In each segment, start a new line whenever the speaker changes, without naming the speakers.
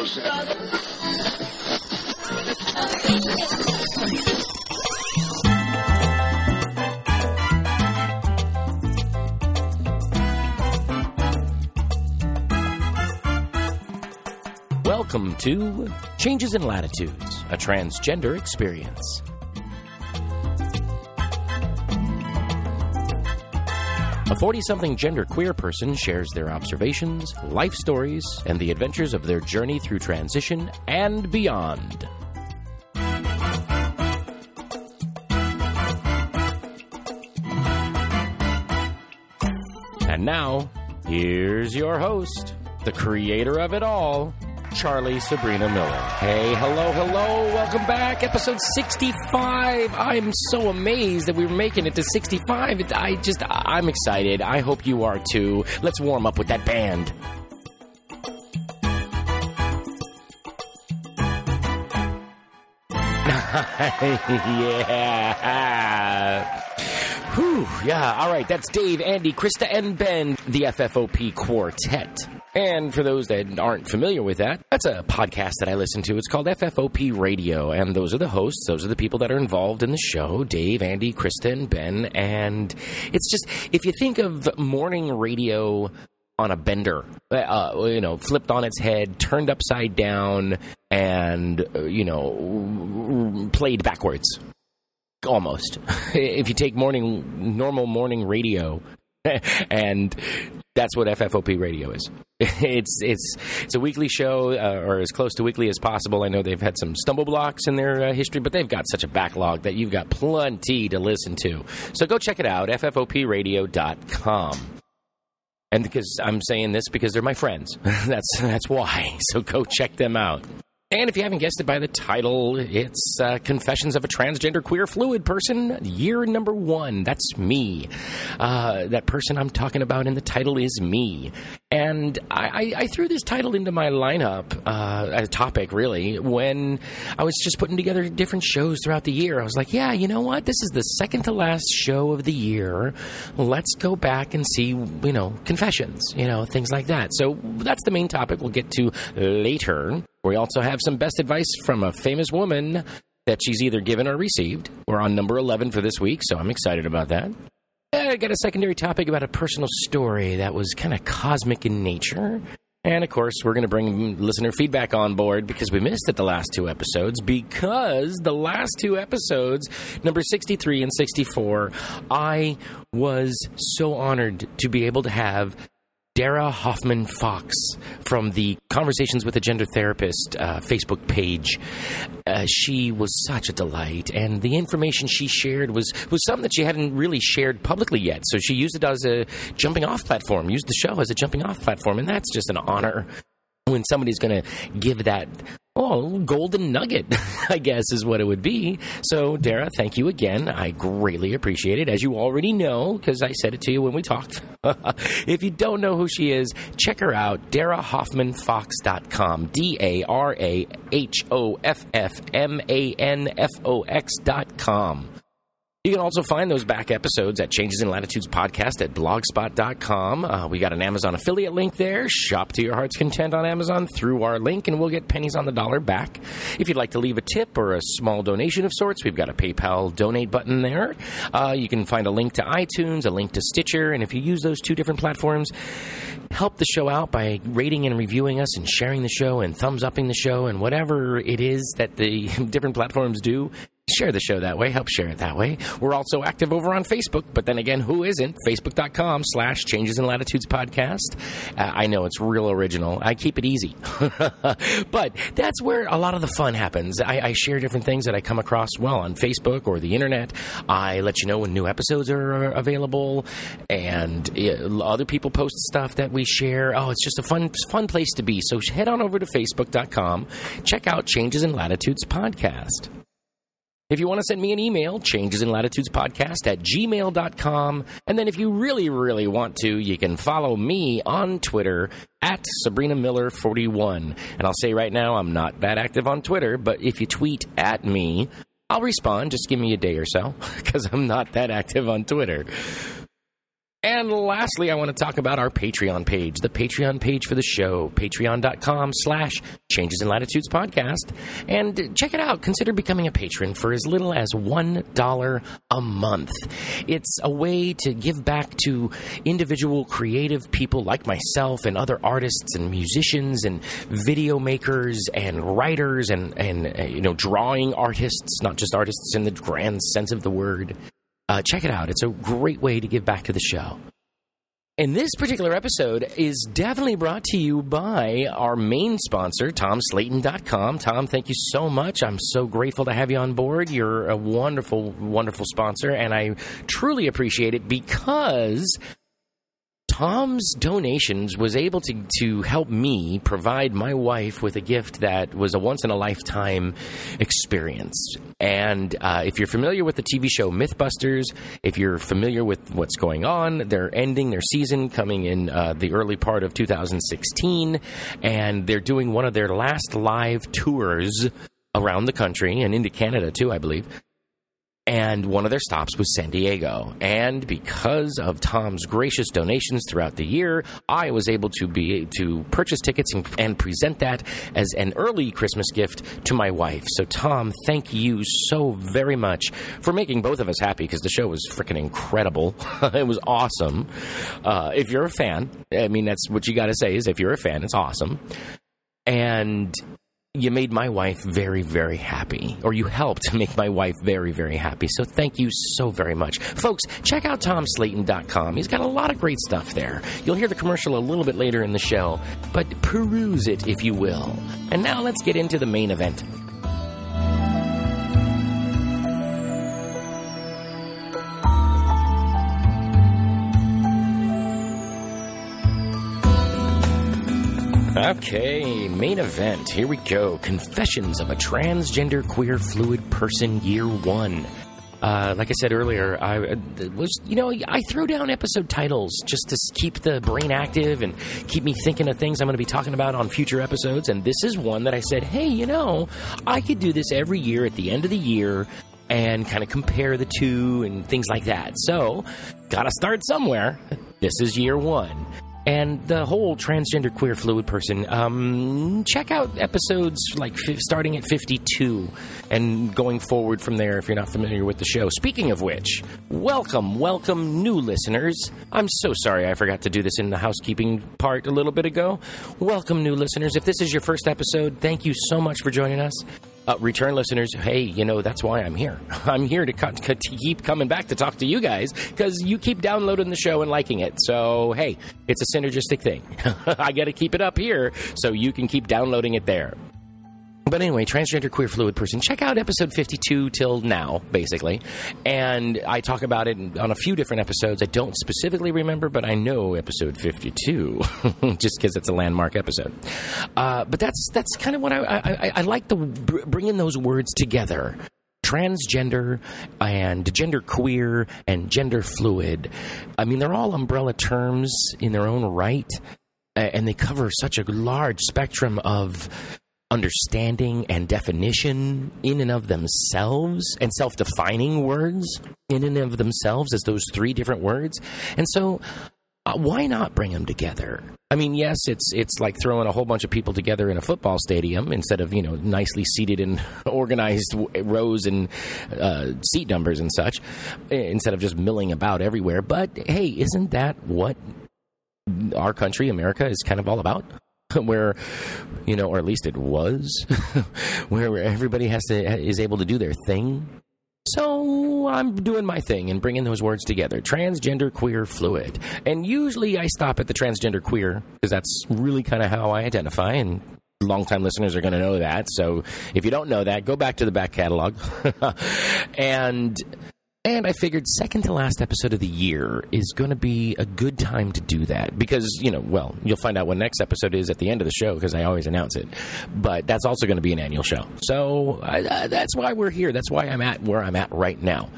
Welcome to Changes in Latitudes, a transgender experience. A 40 something genderqueer person shares their observations, life stories, and the adventures of their journey through transition and beyond. And now, here's your host, the creator of it all, Charlie Sabrina Miller. Hey, hello, hello, welcome back. Episode 65. I'm so amazed that we were making it to 65. I just, I'm excited. I hope you are too. Let's warm up with that band. yeah. Whew, yeah, all right, that's Dave, Andy, Krista, and Ben, the FFOP Quartet. And for those that aren't familiar with that, that's a podcast that I listen to. It's called FFOP Radio, and those are the hosts. Those are the people that are involved in the show Dave, Andy, Kristen, Ben. And it's just, if you think of morning radio on a bender, uh, you know, flipped on its head, turned upside down, and, uh, you know, played backwards almost. if you take morning normal morning radio and that's what FFOP radio is. It's it's it's a weekly show, uh, or as close to weekly as possible. I know they've had some stumble blocks in their uh, history, but they've got such a backlog that you've got plenty to listen to. So go check it out, ffopradio.com. And because I'm saying this because they're my friends, that's that's why. So go check them out. And if you haven't guessed it by the title, it's uh, Confessions of a Transgender Queer Fluid Person, year number one. That's me. Uh, that person I'm talking about in the title is me. And I, I, threw this title into my lineup, uh, a topic really, when I was just putting together different shows throughout the year. I was like, yeah, you know what? This is the second to last show of the year. Let's go back and see, you know, confessions, you know, things like that. So that's the main topic we'll get to later. We also have some best advice from a famous woman that she's either given or received. We're on number 11 for this week, so I'm excited about that. I got a secondary topic about a personal story that was kind of cosmic in nature. And of course, we're going to bring listener feedback on board because we missed it the last two episodes. Because the last two episodes, number 63 and 64, I was so honored to be able to have Dara Hoffman Fox from the Conversations with a Gender Therapist uh, Facebook page. Uh, she was such a delight, and the information she shared was was something that she hadn't really shared publicly yet. So she used it as a jumping off platform, used the show as a jumping off platform, and that's just an honor when somebody's going to give that oh golden nugget i guess is what it would be. So dara thank you again. I greatly appreciate it. As you already know because i said it to you when we talked. If you don't know who she is check her out darahoffmanfox.com d-a-r-a-h-o-f-f-m-a-n-f-o-x.com you can also find those back episodes at Changes in Latitudes podcast at blogspot.com. Uh, we got an Amazon affiliate link there. Shop to your heart's content on Amazon through our link, and we'll get pennies on the dollar back. If you'd like to leave a tip or a small donation of sorts, we've got a PayPal donate button there. Uh, you can find a link to iTunes, a link to Stitcher, and if you use those two different platforms, help the show out by rating and reviewing us and sharing the show and thumbs upping the show and whatever it is that the different platforms do share the show that way help share it that way. We're also active over on facebook but then again who isn't? Facebook.com slash changes in latitudes podcast. Uh, i know it's real original. I keep it easy. But that's where a lot of the fun happens. I, I share different things that i come across well on facebook or the internet. I let you know when new episodes are available and uh, other people post stuff that we share. Oh it's just a fun fun place to be. So head on over to facebook.com check out changes in latitudes podcast if you want to send me an email, changes in latitudes podcast at gmail.com. And then if you really, really want to, you can follow me on Twitter at Sabrina Miller 41. And I'll say right now, I'm not that active on Twitter, but if you tweet at me, I'll respond. Just give me a day or so because I'm not that active on Twitter. And lastly, I want to talk about our Patreon page, the Patreon page for the show, patreon.com slash changes in latitudes podcast. And check it out. Consider becoming a patron for as little as $1 a month. It's a way to give back to individual creative people like myself and other artists and musicians and video makers and writers and, and uh, you know, drawing artists, not just artists in the grand sense of the word. Uh, check it out. It's a great way to give back to the show. And this particular episode is definitely brought to you by our main sponsor, TomSlayton.com. Tom, thank you so much. I'm so grateful to have you on board. You're a wonderful, wonderful sponsor, and I truly appreciate it because Tom's donations was able to, to help me provide my wife with a gift that was a once in a lifetime experience. And uh, if you're familiar with the TV show Mythbusters, if you're familiar with what's going on, they're ending their season coming in uh, the early part of 2016, and they're doing one of their last live tours around the country and into Canada too, I believe and one of their stops was San Diego. And because of Tom's gracious donations throughout the year, I was able to be to purchase tickets and, and, present that as an early Christmas gift to my wife. So Tom, thank you so very much for making both of us happy because the show was freaking incredible. it was awesome. Uh, if you're a fan, I mean that's what you got to say is if you're a fan, it's awesome. And you made my wife very, very happy, or you helped make my wife very, very happy. So thank you so very much. Folks, check out TomSlayton.com. He's got a lot of great stuff there. You'll hear the commercial a little bit later in the show, but peruse it if you will. And now let's get into the main event. Okay, main event. Here we go. Confessions of a transgender queer fluid person, year one. Uh, like I said earlier, I uh, was, you know, I throw down episode titles just to keep the brain active and keep me thinking of things I'm going to be talking about on future episodes. And this is one that I said, hey, you know, I could do this every year at the end of the year and kind of compare the two and things like that. So, gotta start somewhere. This is year one and the whole transgender queer fluid person um, check out episodes like f- starting at 52 and going forward from there if you're not familiar with the show. Speaking of which welcome welcome new listeners. I'm so sorry i forgot to do this in the housekeeping part a little bit ago. Welcome new listeners. If this is your first episode thank you so much for joining us uh, return listeners, hey, you know, that's why I'm here. I'm here to, co- to keep coming back to talk to you guys because you keep downloading the show and liking it. So, hey, it's a synergistic thing. I got to keep it up here so you can keep downloading it there. But anyway, transgender queer fluid person, check out episode 52 till now, basically. And I talk about it on a few different episodes. I don't specifically remember, but I know episode 52, just because it's a landmark episode. Uh, but that's that's kind of what I, I, I like the bringing those words together transgender and gender queer and gender fluid. I mean, they're all umbrella terms in their own right, and they cover such a large spectrum of understanding and definition in and of themselves and self defining words in and of themselves as those three different words. And so, uh, why not bring them together? I mean, yes, it's it's like throwing a whole bunch of people together in a football stadium instead of you know nicely seated in organized rows and uh, seat numbers and such, instead of just milling about everywhere. But hey, isn't that what our country, America, is kind of all about? where you know or at least it was where everybody has to is able to do their thing. So i'm doing my thing and bringing those words together. Transgender queer fluid. And usually i stop at the transgender queer because that's really kind of how i identify and longtime listeners are going to know that. So if you don't know that go back to the back catalog. And and I figured second to last episode of the year is going to be a good time to do that because, you know, well, you'll find out what next episode is at the end of the show because I always announce it. But that's also going to be an annual show. So I, that's why we're here. That's why I'm at where I'm at right now.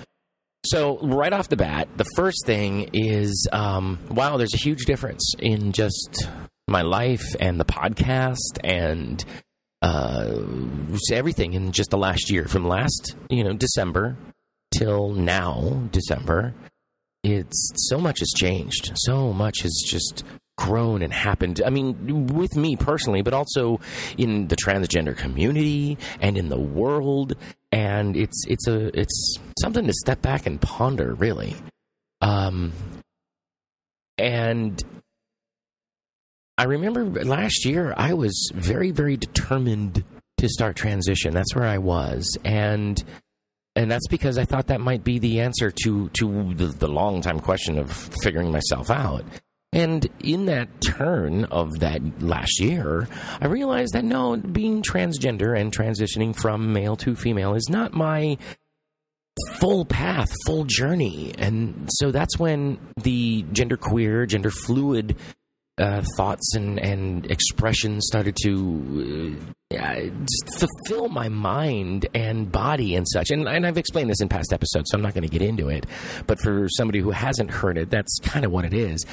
So, right off the bat, the first thing is um, wow, there's a huge difference in just my life and the podcast and uh, everything in just the last year from last, you know, December till now, December, it's so much has changed. So much has just grown and happened. I mean, with me personally, but also in the transgender community and in the world. And it's it's a it's something to step back and ponder, really. Um, and I remember last year I was very very determined to start transition. That's where I was, and and that's because I thought that might be the answer to to the, the long time question of figuring myself out. And in that turn of that last year, I realized that no, being transgender and transitioning from male to female is not my full path, full journey. And so that's when the gender queer, gender fluid uh, thoughts and, and expressions started to uh, just fulfill my mind and body and such. And, and I've explained this in past episodes, so I'm not going to get into it. But for somebody who hasn't heard it, that's kind of what it is.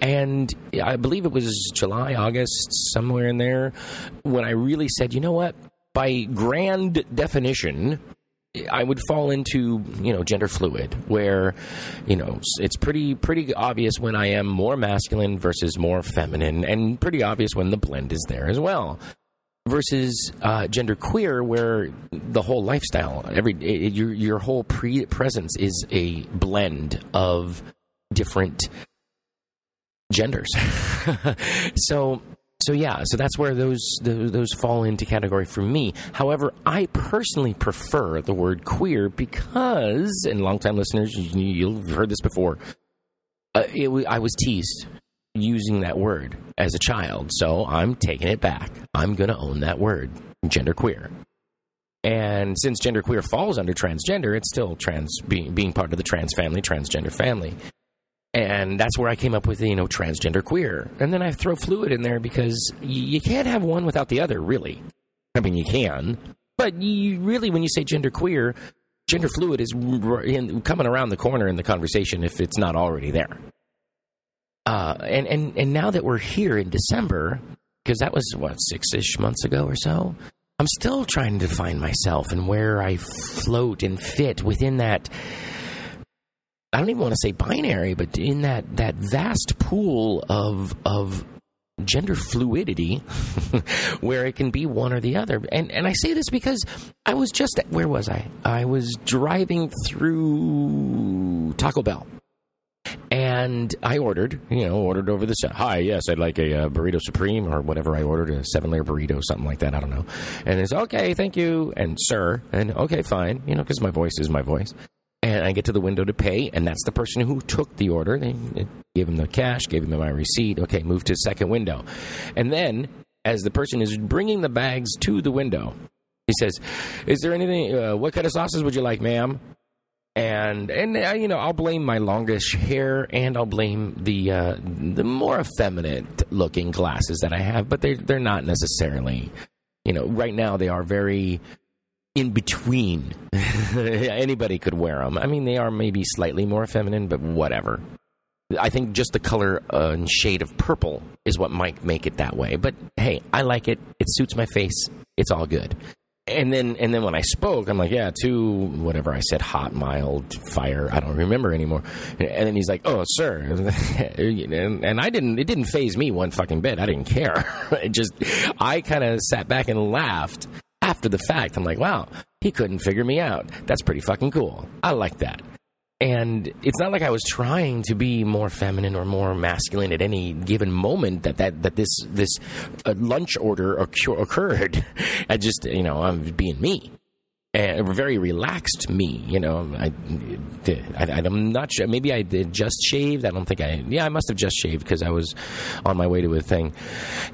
And I believe it was July, August, somewhere in there, when I really said, you know what? By grand definition, I would fall into you know gender fluid, where you know it's pretty pretty obvious when I am more masculine versus more feminine, and pretty obvious when the blend is there as well. Versus uh, gender queer, where the whole lifestyle, every it, your your whole pre- presence is a blend of different genders. so so yeah, so that's where those, those, fall into category for me. However, I personally prefer the word queer because, and longtime listeners, you, have heard this before. Uh, it, I was teased using that word as a child, so I'm taking it back. I'm going to own that word, gender queer. And since gender queer falls under transgender, it's still trans being being part of the trans family, transgender family and that's where I came up with you know transgender queer, and then I throw fluid in there because you can't have one without the other, really. I mean, you can, but you really, when you say gender queer, gender fluid is in, coming around the corner in the conversation if it's not already there. Uh, and and and now that we're here in December, because that was what six ish months ago or so, I'm still trying to find myself and where I float and fit within that I don't even want to say binary, but in that that vast pool of of gender fluidity where it can be one or the other. And and I say this because I was just where was I? I was driving through Taco Bell. And I ordered, you know, ordered over the set. Hi, yes, I'd like a, uh, burrito supreme or whatever I ordered, a seven layer burrito, something like that. I don't know. And it's okay, thank you, and sir, and okay, fine, you know, because my voice is my voice and I get to the window to pay, and that's the person who took the order. They, gave him the cash, gave him my receipt. Okay, move to second window, and then as the person is bringing the bags to the window, he says, "Is there anything? Uh, what kind of sauces would you like, ma'am?" And and uh, you know, I'll blame my longish hair, and I'll blame the uh, the more effeminate looking glasses that I have, but they're they're not necessarily. You know, right now they are very in between. Anybody could wear them. I mean, they are maybe slightly more feminine, but whatever. I think just the color uh, and shade of purple is what might make it that way. But hey, I like it. It suits my face. It's all good. And then, and then when I spoke, I'm like, yeah, two, whatever I said, hot, mild, fire. I don't remember anymore. And then he's like, oh, sir. and, and I didn't, it didn't phase me one fucking bit. I didn't care. it just, I kind of sat back and laughed after the fact. I'm like, wow, he couldn't figure me out. That's pretty fucking cool. I like that. And it's not like I was trying to be more feminine or more masculine at any given moment that that, that this this uh, lunch order occurred. I just you know I'm being me a very relaxed me. You know, I, I, am not sure. Maybe I did just shaved. I don't think I. Yeah, I must have just shaved because I was on my way to a thing.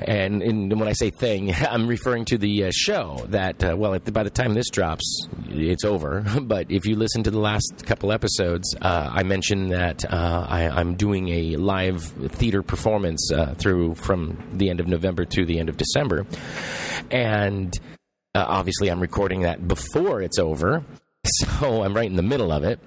And, and when I say thing, I'm referring to the uh, show that. Uh, well, by the time this drops, it's over. But if you listen to the last couple episodes, uh, I mentioned that uh, I, am doing a live theater performance uh, through from the end of November to the end of December, and uh, obviously, I'm recording that before it's over, so I'm right in the middle of it.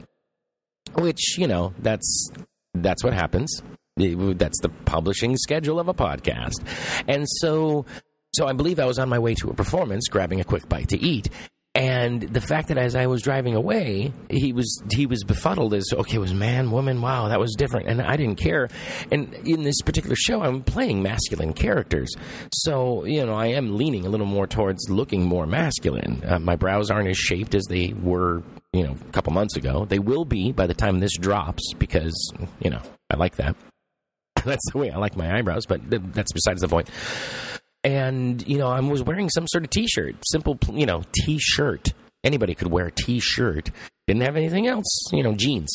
Which you know, that's that's what happens. That's the publishing schedule of a podcast, and so so I believe I was on my way to a performance, grabbing a quick bite to eat, And the fact that as I was driving away, he was he was befuddled as okay, it was man, woman, wow, that was different, and I didn't care. And in this particular show, I'm playing masculine characters, so you know I am leaning a little more towards looking more masculine. Uh, my brows aren't as shaped as they were, you know, a couple months ago. They will be by the time this drops because you know I like that. that's the way I like my eyebrows, but that's besides the point and you know I was wearing some sort of T-shirt, simple you know T-shirt. Anybody could wear a T-shirt. Didn't have anything else, you know, jeans.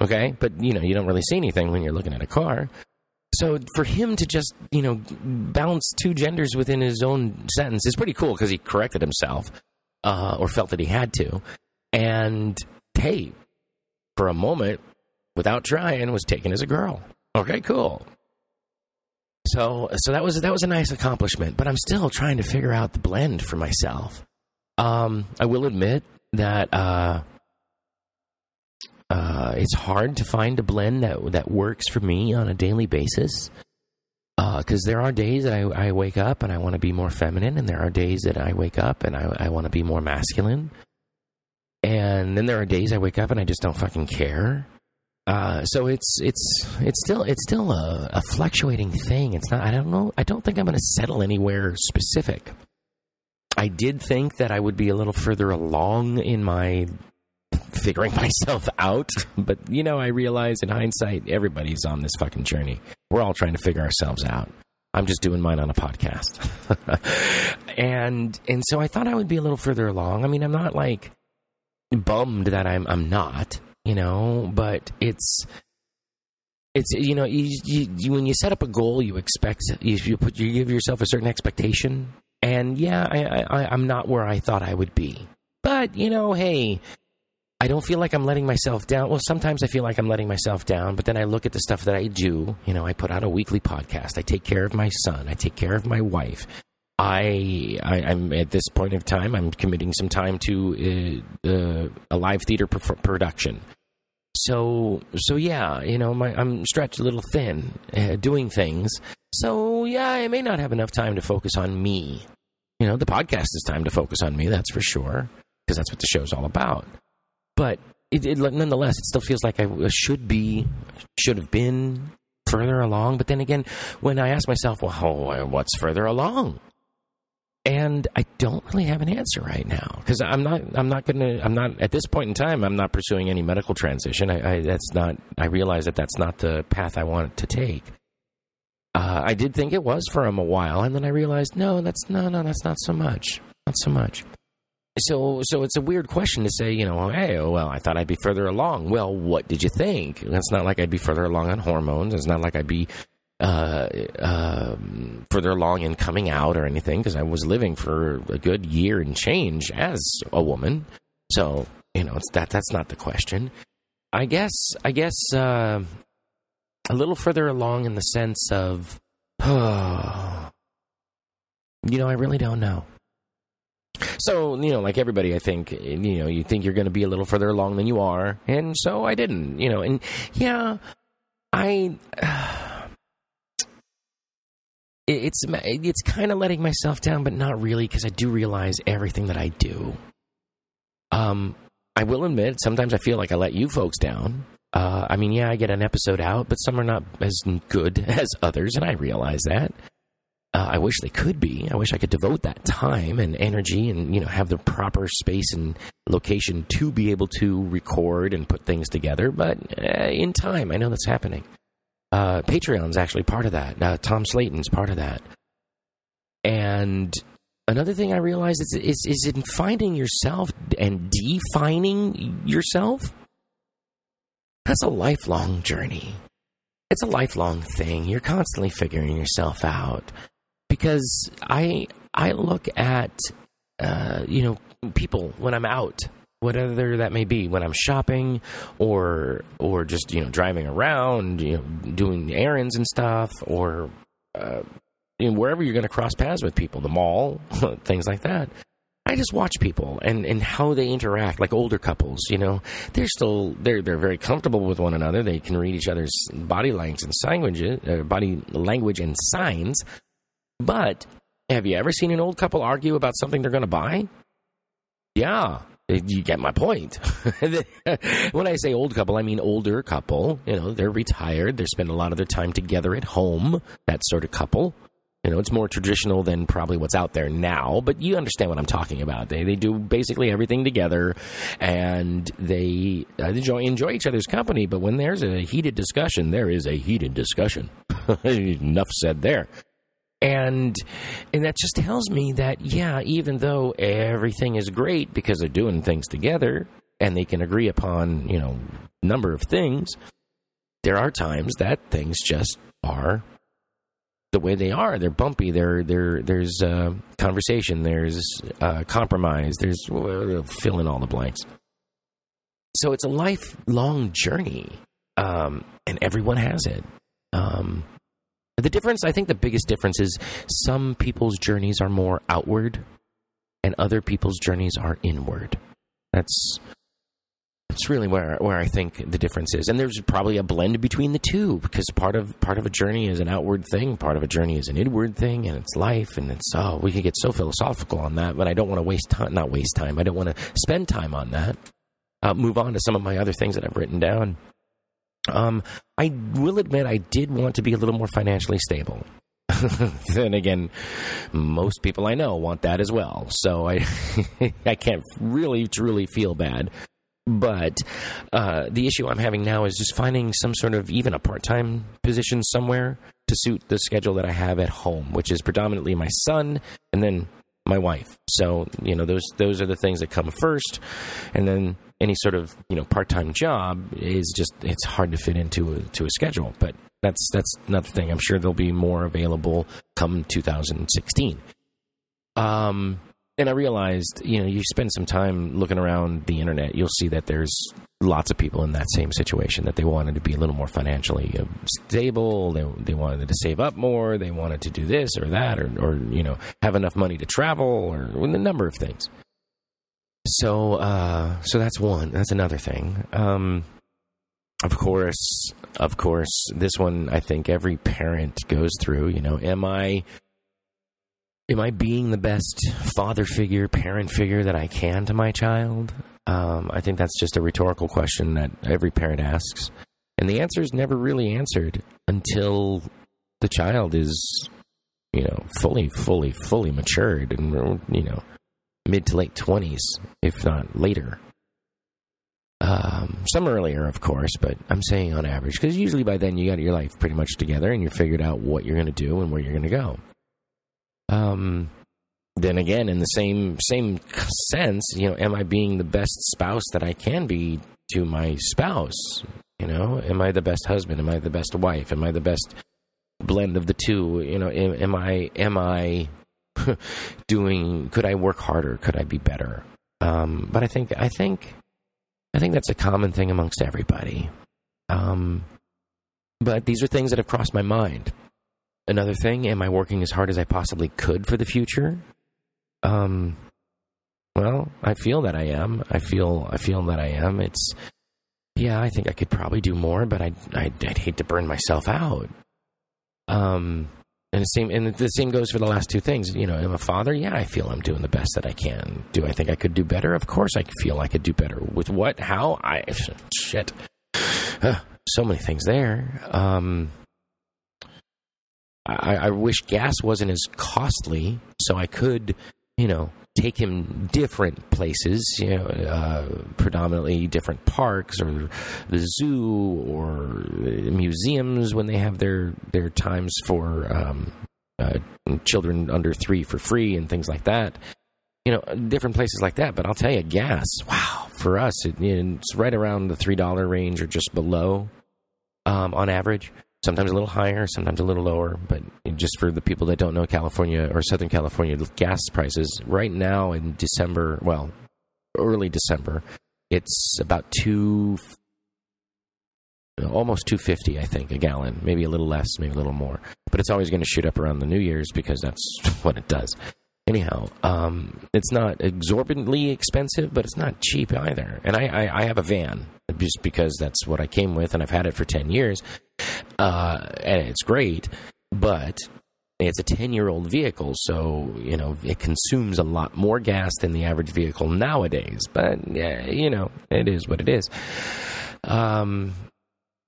Okay, but you know you don't really see anything when you're looking at a car. So for him to just you know balance two genders within his own sentence is pretty cool because he corrected himself uh, or felt that he had to, and hey, for a moment, without trying, was taken as a girl. Okay, cool. So so that was that was a nice accomplishment, but I'm still trying to figure out the blend for myself. Um, I will admit that uh, uh, it's hard to find a blend that that works for me on a daily basis. Because uh, there are days that I, I wake up and I want to be more feminine, and there are days that I wake up and I, I want to be more masculine. And then there are days I wake up and I just don't fucking care. Uh, so it's it's it's still it's still a, a, fluctuating thing. It's not. I don't know. I don't think I'm going to settle anywhere specific. I did think that I would be a little further along in my figuring myself out, but you know, I realize in hindsight, everybody's on this fucking journey. We're all trying to figure ourselves out. I'm just doing mine on a podcast, and and so I thought I would be a little further along. I mean, I'm not like bummed that I'm I'm not you know, but it's it's you know you, you, you, when you set up a goal you expect you, you put you give yourself a certain expectation. And yeah I, I i'm not where i thought i would be. But you know hey i don't feel like i'm letting myself down. Well sometimes i feel like i'm letting myself down but then i look at the stuff that i do. You know i put out a weekly podcast. I take care of my son. I take care of my wife I, I am at this point of time. I'm committing some time to uh, uh, a live theater pr- production. So so yeah, you know, my, I'm stretched a little thin uh, doing things. So yeah, I may not have enough time to focus on me. You know, the podcast is time to focus on me. That's for sure, because that's what the show's all about. But it, it, nonetheless, it still feels like I should be, should have been further along. But then again, when I ask myself, well, what's further along? And I don't really have an answer right now because I'm not. I'm not going to. I'm not at this point in time. I'm not pursuing any medical transition. I, I, that's not. I realize that that's not the path I want to take. Uh, I did think it was for him a while, and then I realized no, that's no, no, that's not so much. Not so much. So, so it's a weird question to say. You know, hey, oh, well, I thought I'd be further along. Well, what did you think? It's not like I'd be further along on hormones. It's not like I'd be uh, uh, further long in coming out or anything because I was living for a good year and change as a woman. So you know, it's that. That's not the question. I guess. I guess uh, a little further along in the sense of, oh, you know, I really don't know. So, you know, like everybody, I think, you know, you think you're going to be a little further along than you are. And so I didn't, you know, and yeah, I. Uh, it's it's kind of letting myself down, but not really because I do realize everything that I do. Um, I will admit sometimes I feel like I let you folks down. Uh, I mean, yeah, I get an episode out, but some are not as good as others, and I realize that. Uh, I wish they could be. I wish I could devote that time and energy, and you know, have the proper space and location to be able to record and put things together. But uh, in time, I know that's happening. Uh, Patreon's actually part of that. Uh, Tom Slayton's part of that. And another thing I realized is, is, is in finding yourself and defining yourself. That's a lifelong journey. It's a lifelong thing. You're constantly figuring yourself out. Because I I look at uh, you know people when I'm out whatever that may be when I'm shopping or or just you know driving around, you know, doing errands and stuff, or uh, you know, wherever you're going to cross paths with people, the mall, things like that. I just watch people and, and how they interact, like older couples. You know, they're still they're they're very comfortable with one another. They can read each other's body language and language, uh, body language and signs. But have you ever seen an old couple argue about something they're going to buy? Yeah, you get my point. when I say old couple, I mean older couple. You know, they're retired. They spend a lot of their time together at home. That sort of couple. You know, it's more traditional than probably what's out there now, but you understand what I'm talking about. They they do basically everything together, and they uh, enjoy enjoy each other's company. But when there's a heated discussion, there is a heated discussion. Enough said there. And and that just tells me that yeah, even though everything is great because they're doing things together and they can agree upon you know number of things, there are times that things just are the way they are. They're bumpy. They're, they're, there's uh, conversation. There's uh, compromise. There's fill in all the blanks. So it's a lifelong journey, um, and everyone has it. Um, the difference, I think, the biggest difference is some people's journeys are more outward, and other people's journeys are inward. That's it's really where where I think the difference is, and there's probably a blend between the two because part of part of a journey is an outward thing, part of a journey is an inward thing, and it's life, and it's oh, we could get so philosophical on that, but I don't want to waste time. Not waste time. I don't want to spend time on that. Uh, move on to some of my other things that I've written down. Um, I will admit I did want to be a little more financially stable. then again, most people I know want that as well. So I I can't really truly feel bad but uh, the issue I'm having now is just finding some sort of even a part time position somewhere to suit the schedule that I have at home, which is predominantly my son and then my wife. So you know those those are the things that come first, and then any sort of you know part time job is just it's hard to fit into a, to a schedule. But that's that's another thing. I'm sure there'll be more available come 2016. Um, and I realized, you know, you spend some time looking around the internet, you'll see that there's lots of people in that same situation that they wanted to be a little more financially uh, stable. They, they wanted to save up more. They wanted to do this or that, or, or you know, have enough money to travel, or a number of things. So, uh, so that's one. That's another thing. Um, of course, of course, this one I think every parent goes through. You know, am I am I being the best father figure, parent figure that I can to my child? Um, I think that's just a rhetorical question that every parent asks. And the answer is never really answered until the child is, you know, fully, fully, fully matured and, you know, mid to late 20s, if not later. Um, some earlier, of course, but I'm saying on average, because usually by then you got your life pretty much together and you figured out what you're going to do and where you're going to go. Um, then again, in the same same sense, you know, am I being the best spouse that I can be to my spouse? You know, am I the best husband? Am I the best wife? Am I the best blend of the two? You know, am, am I am I doing? Could I work harder? Could I be better? Um, but I think I think I think that's a common thing amongst everybody. Um, but these are things that have crossed my mind another thing am i working as hard as i possibly could for the future um well i feel that i am i feel i feel that i am it's yeah i think i could probably do more but i'd i'd, I'd hate to burn myself out um and the same and the same goes for the last two things. You know i'm a father. Yeah i feel i'm doing the best that i can. Do i think i could do better? Of course i feel i could do better. With what? How? I shit. So many things there. Um I, I wish gas wasn't as costly, so I could, you know, take him different places, you know, uh, predominantly different parks or the zoo or museums when they have their their times for um, uh, children under three for free and things like that. You know, different places like that. But I'll tell you, gas, wow, for us, it, it's right around the three dollar range or just below um, on average sometimes a little higher, sometimes a little lower. But just for the people that don't know California or Southern California, gas prices right now in December, well, early December, it's about two, almost two fifty, I think, a gallon. Maybe a little less, maybe a little more. But it's always going to shoot up around the New Year's because that's what it does. Anyhow, um, it's not exorbitantly expensive, but it's not cheap either. And I, I, I have a van just because that's what I came with, and I've had it for ten years uh, and it's great, but It's a 10 year old vehicle, so, you know, it consumes a lot more gas than the average vehicle nowadays. But, yeah, you know, it is what it is. Um,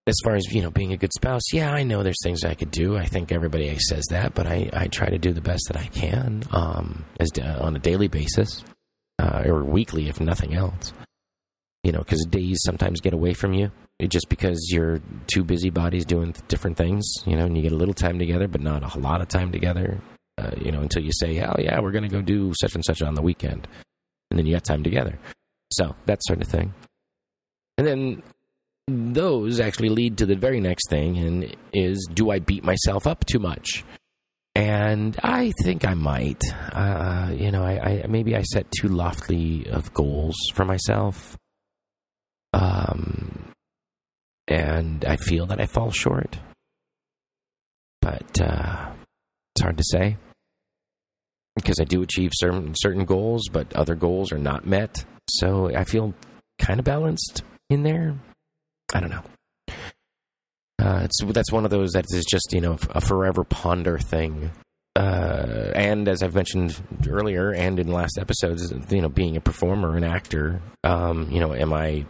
as far as, you know, being a good spouse, yeah, I know there's things I could do. I think everybody says that, but I, I try to do the best that I can um, as, uh, on a daily basis uh, or weekly, if nothing else. You know, because days sometimes get away from you just because you're two busy bodies doing different things, you know, and you get a little time together, but not a lot of time together, uh, you know, until you say, oh, yeah, we're going to go do such and such on the weekend. And then you got time together. So that sort of thing. And then those actually lead to the very next thing, and is do I beat myself up too much? And I think I might. Uh, you know, I, I maybe I set too loftily of goals for myself. Um, and I feel that I fall short. But uh, it's hard to say because I do achieve certain certain goals, but other goals are not met. So I feel kind of balanced in there. I don't know. Uh, it's that's one of those that is just you know a forever ponder thing. Uh, and as I've mentioned earlier, and in last episodes, you know, being a performer, an actor, um, you know, am I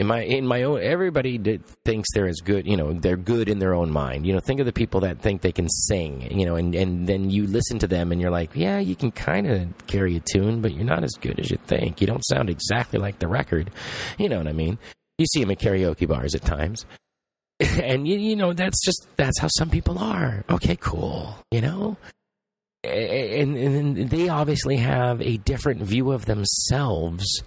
in my in my own everybody did, thinks they're as good you know they're good in their own mind you know think of the people that think they can sing you know and and then you listen to them and you're like yeah you can kind of carry a tune but you're not as good as you think you don't sound exactly like the record you know what i mean you see them at karaoke bars at times. And you, you know that's just that's how some people are. Okay cool you know? And, and they obviously have a different view of themselves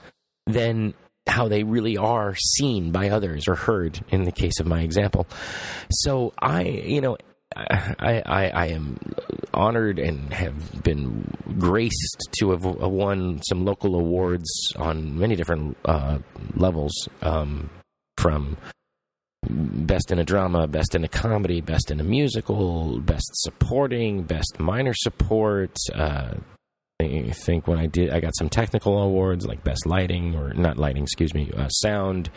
than how they really are seen by others or heard in the case of my example. So I, you know, I, I, I am honored and have been graced to have won some local awards on many different uh, levels, um, from best in a drama, best in a comedy, best in a musical, best supporting, best minor support, uh, I think when I did, I got some technical awards like best lighting or not lighting, excuse me, uh, sound,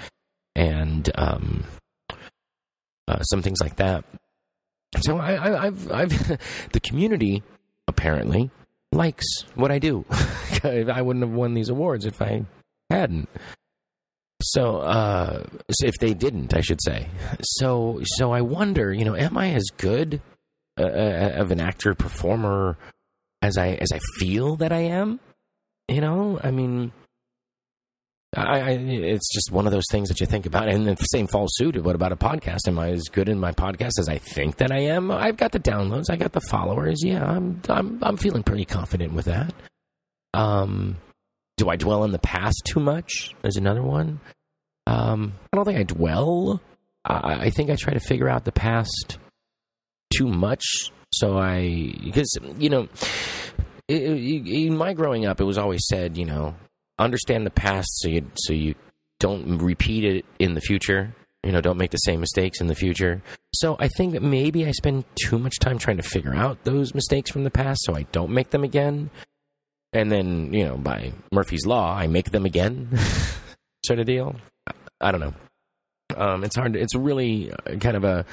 and um, uh, some things like that. So I, have I've the community apparently likes what I do. I wouldn't have won these awards if I hadn't. So, uh, if they didn't, I should say. So, so I wonder, you know, am I as good uh, uh of an actor, performer, as I as I feel that I am. You know, I mean, I, I, it's just one of those things that you think about. And the same falls suit. What about a podcast? Am I as good in my podcast as I think that I am? I've got the downloads. I got the followers. Yeah, I'm I'm I'm feeling pretty confident with that. Um, do I dwell in the past too much? There's another one. Um, I don't think I dwell. I, I think I try to figure out the past too much so I, because, you know, in my growing up, it was always said, you know, understand the past so you, so you don't repeat it in the future. You know, don't make the same mistakes in the future. So I think that maybe I spend too much time trying to figure out those mistakes from the past so I don't make them again. And then, you know, by Murphy's Law, I make them again, sort of deal. I don't know. Um, it's hard. It's really kind of a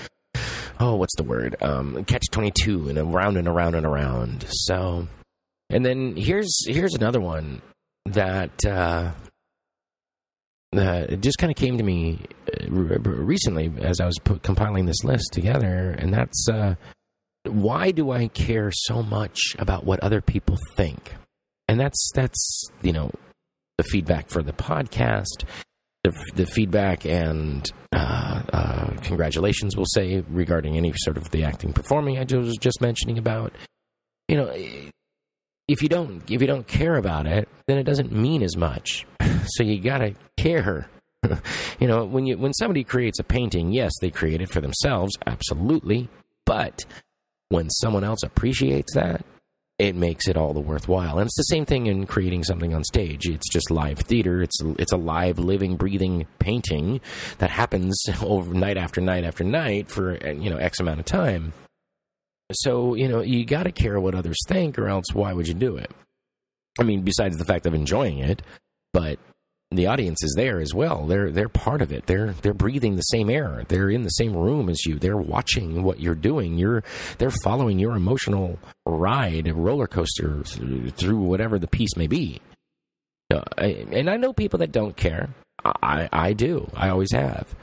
oh, what's the word? Um, catch twenty two and around and around and around. So, and then here's here's another one that uh, uh, it just kind of came to me uh, recently as I was put, compiling this list together, and that's uh, why do I care so much about what other people think? And that's that's you know the feedback for the podcast the, the feedback and uh, uh, congratulations, we'll say, regarding any sort of the acting performing I was just mentioning about. You know, if you don't if you don't care about it, then it doesn't mean as much. So you gotta care. you know, when you when somebody creates a painting, yes, they create it for themselves, absolutely. But when someone else appreciates that, it makes it all the worthwhile. And it's the same thing in creating something on stage. It's just live theater. It's it's a live, living, breathing painting that happens over night after night after night for you know X amount of time. So you know you got to care what others think, or else why would you do it? I mean, besides the fact of enjoying it, but the audience is there as well. They're they're part of it. They're they're breathing the same air. They're in the same room as you. They're watching what you're doing. You're they're following your emotional ride, roller coaster through whatever the piece may be. Uh, and I know people that don't care. I I do. I always have.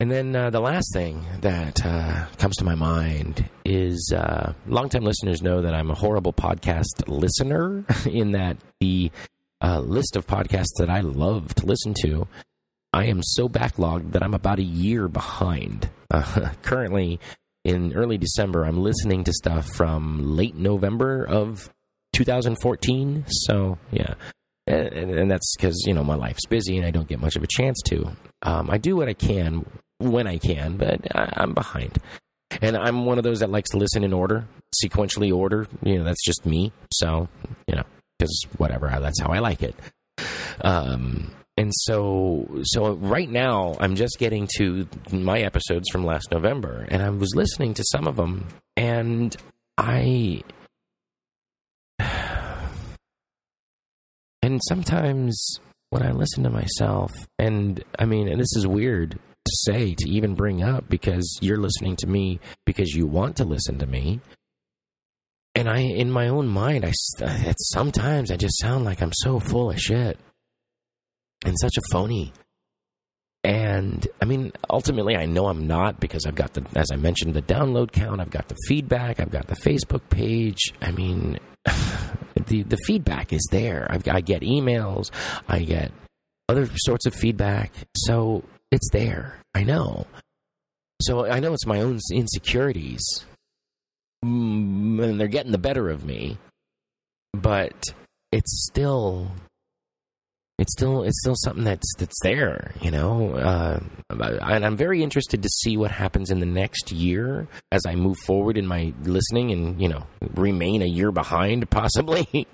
And then uh, the last thing that uh, comes to my mind is uh, longtime listeners know that I'm a horrible podcast listener, in that the uh, list of podcasts that I love to listen to, I am so backlogged that I'm about a year behind. Uh, currently, in early December, I'm listening to stuff from late November of 2014. So, yeah. And, and that's because, you know, my life's busy and I don't get much of a chance to. Um, I do what I can when I can, but I, I'm behind. And I'm one of those that likes to listen in order, sequentially order. You know, that's just me. So, you know, because whatever, that's how I like it. Um, and so, so right now, I'm just getting to my episodes from last November, and I was listening to some of them, and I, and sometimes when I listen to myself, and I mean, and this is weird to say to even bring up because you're listening to me because you want to listen to me and I, in my own mind, I uh, sometimes I just sound like I'm so full of shit and such a phony. And I mean, ultimately, I know I'm not because I've got the, as I mentioned, the download count. I've got the feedback. I've got the Facebook page. I mean, the the feedback is there. I've, I get emails. I get other sorts of feedback. So it's there. I know. So I know it's my own insecurities Mm, and they're getting the better of me, but it's still it's still it's still something that's that's there, you know. Uh, and I'm very interested to see what happens in the next year as I move forward in my listening, and you know, remain a year behind possibly.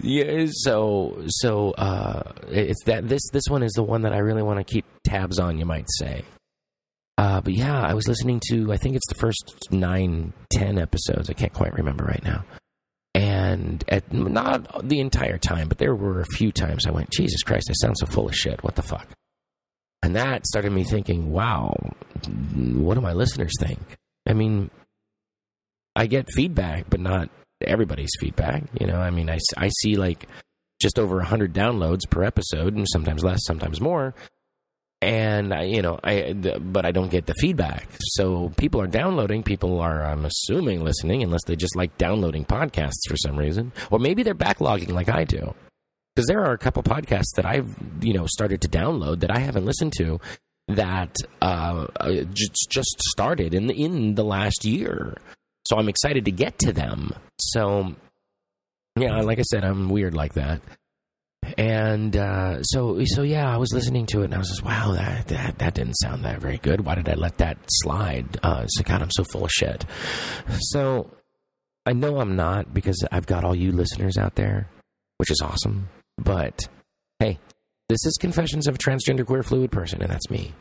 yeah. So so uh, it's that this this one is the one that I really want to keep tabs on. You might say. Uh, but yeah, I was listening to, I think it's the first nine, ten episodes. I can't quite remember right now. And at not the entire time, but there were a few times I went, Jesus Christ, I sound so full of shit. What the fuck? And that started me thinking, wow, what do my listeners think? I mean, I get feedback, but not everybody's feedback. You know, I mean, I, I see like just over 100 downloads per episode, and sometimes less, sometimes more and I, you know, I but I don't get the feedback. So people are downloading. People are, I'm assuming, listening, unless they just like downloading podcasts for some reason, or maybe they're backlogging like I do. Because there are a couple podcasts that I've you know started to download that I haven't listened to that uh, uh just just started in the, in the last year. So I'm excited to get to them. So yeah, like I said, I'm weird like that and uh, so so yeah, I was listening to it and I was just wow that that, that didn't sound that very good. Why did I let that slide? Uh, so God, I'm so full of shit. So I know I'm not because I've got all you listeners out there, which is awesome. But hey, this is Confessions of a Transgender Queer Fluid Person, and that's me.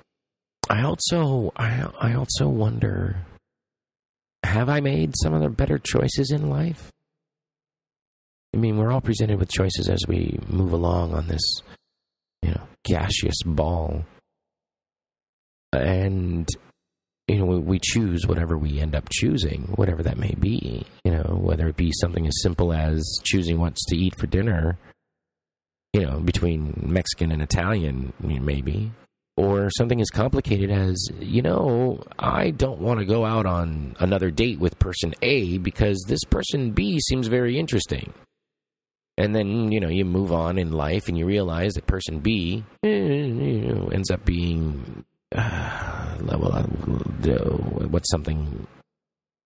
I also I I also wonder have I made some of the better choices in life? I mean, we're all presented with choices as we move along on this, you know, gaseous ball. And, you know, we choose whatever we end up choosing, whatever that may be, you know, whether it be something as simple as choosing what's to eat for dinner, you know, between Mexican and Italian, maybe, or something as complicated as, you know, I don't want to go out on another date with person A because this person B seems very interesting and then you know you move on in life and you realize that person B eh, you know, ends up being uh, well, uh, what's something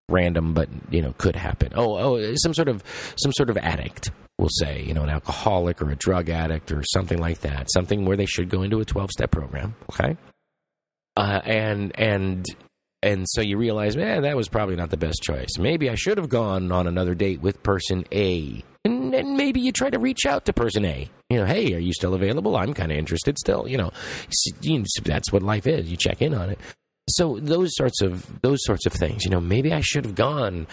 random but you know could happen. Oh, oh, some sort of some sort of addict. We'll say you know an alcoholic or a drug addict or something like that. Something where they should go into a twelve step program. Okay, uh, and and and so you realize, man, that was probably not the best choice. Maybe I should have gone on another date with person A and, and maybe you try to reach out to person A. You know, hey, are you still available? I'm kind of interested still. You know, that's what life is. You check in on it. So those sorts of those sorts of things. You know, maybe I should have gone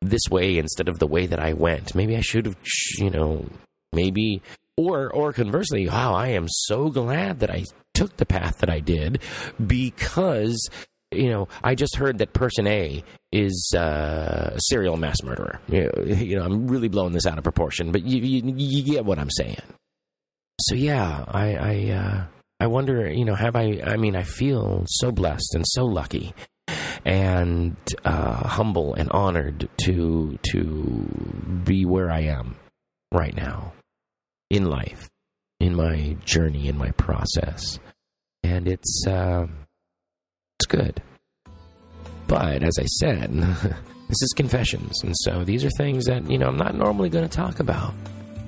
this way instead of the way that I went. Maybe I should have. You know, maybe or or conversely, wow, I am so glad that I took the path that I did because you know I just heard that person A is uh, a serial mass murderer. You know, you know, I'm really blowing this out of proportion, but you you, you get what I'm saying. So yeah, I I uh, I wonder, you know, have I? I mean, I feel so blessed and so lucky and uh, humble and honored to to be where I am right now in life, in my journey, in my process, and it's uh, it's good. But as I said, this is confessions, and so these are things that you know I'm not normally going to talk about,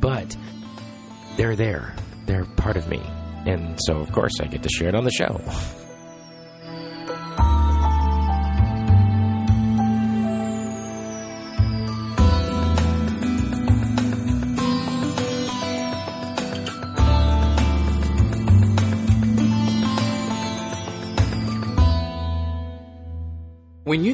but they're there. They're part of me, and so of course I get to share it on the show.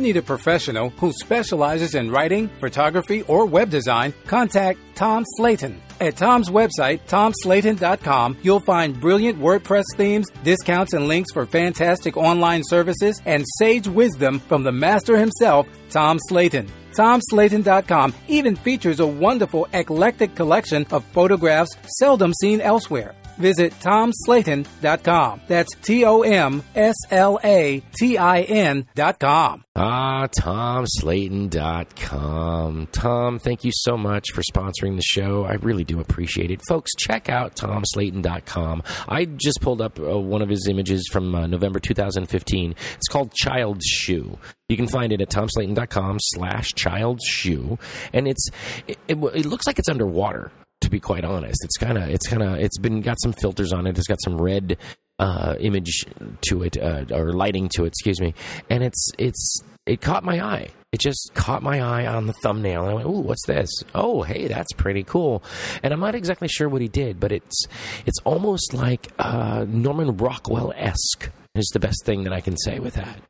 need a professional who specializes in writing, photography, or web design, contact Tom Slatin. At Tom's website, tomslatin.com, you'll find brilliant WordPress themes, discounts and links for fantastic online services, and sage wisdom from the master himself, Tom Slatin. TomSlatin.com even features a wonderful eclectic collection of photographs seldom seen elsewhere. Visit TomSlatin.com. That's T O M S L A T I N.com.
Ah, TomSlatin.com. Tom, thank you so much for sponsoring the show. I really do appreciate it. Folks, check out TomSlatin.com. I just pulled up uh, one of his images from uh, November 2015. It's called Child's Shoe. You can find it at tomslatin.com slash child's shoe. And it's, it, it, it looks like it's underwater to be quite honest. It's kind of it's kind of it's been got some filters on it. It's got some red uh, image to it uh, or lighting to it, excuse me, and it's it's it caught my eye. It just caught my eye on the thumbnail, and I went, "Ooh, what's this? Oh, hey, that's pretty cool." And I'm not exactly sure what he did, but it's it's almost like uh, Norman Rockwell esque is the best thing that I can say with that.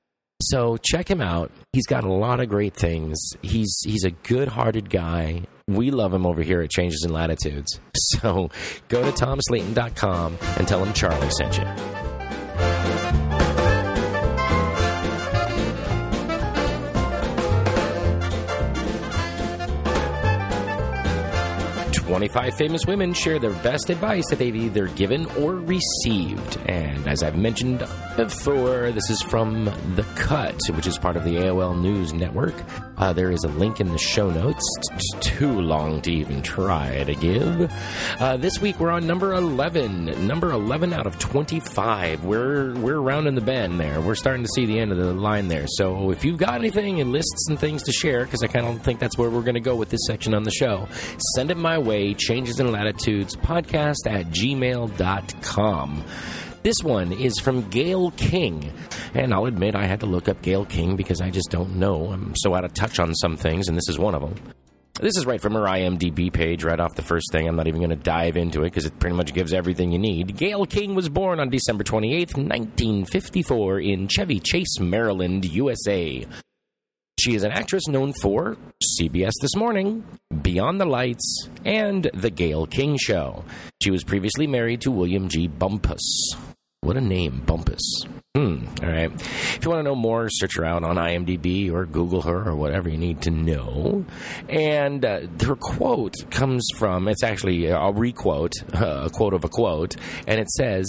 So check him out. He's got a lot of great things. He's he's a good-hearted guy. We love him over here at Changes in Latitudes. So go to tomslatin.com and tell him Charlie sent you. 25 famous women share their best advice that they've either given or received. And as I've mentioned before, this is from The Cut, which is part of the AOL News Network. Uh, there is a link in the show notes. It's too long to even try to give. Uh, this week we're on number 11. Number 11 out of 25. We're, we're around in the bend there. We're starting to see the end of the line there. So if you've got anything and lists and things to share, because I kind of think that's where we're going to go with this section on the show, send it my way changes in latitudes podcast at gmail.com. This one is from Gayle King. And I'll admit I had to look up Gayle King because I just don't know. I'm so out of touch on some things, and this is one of them. This is right from her IMDb page, right off the first thing. I'm not even going to dive into it because it pretty much gives everything you need. Gayle King was born on December 28th, 1954, in Chevy Chase, Maryland, USA. She is an actress known for CBS This Morning, Beyond the Lights, and The Gayle King Show. She was previously married to William G. Bumpus. What a name, Bumpus. Hmm, all right. If you want to know more, search her out on IMDb or Google her or whatever you need to know. And uh, her quote comes from, it's actually, I'll requote, uh, a quote of a quote, and it says,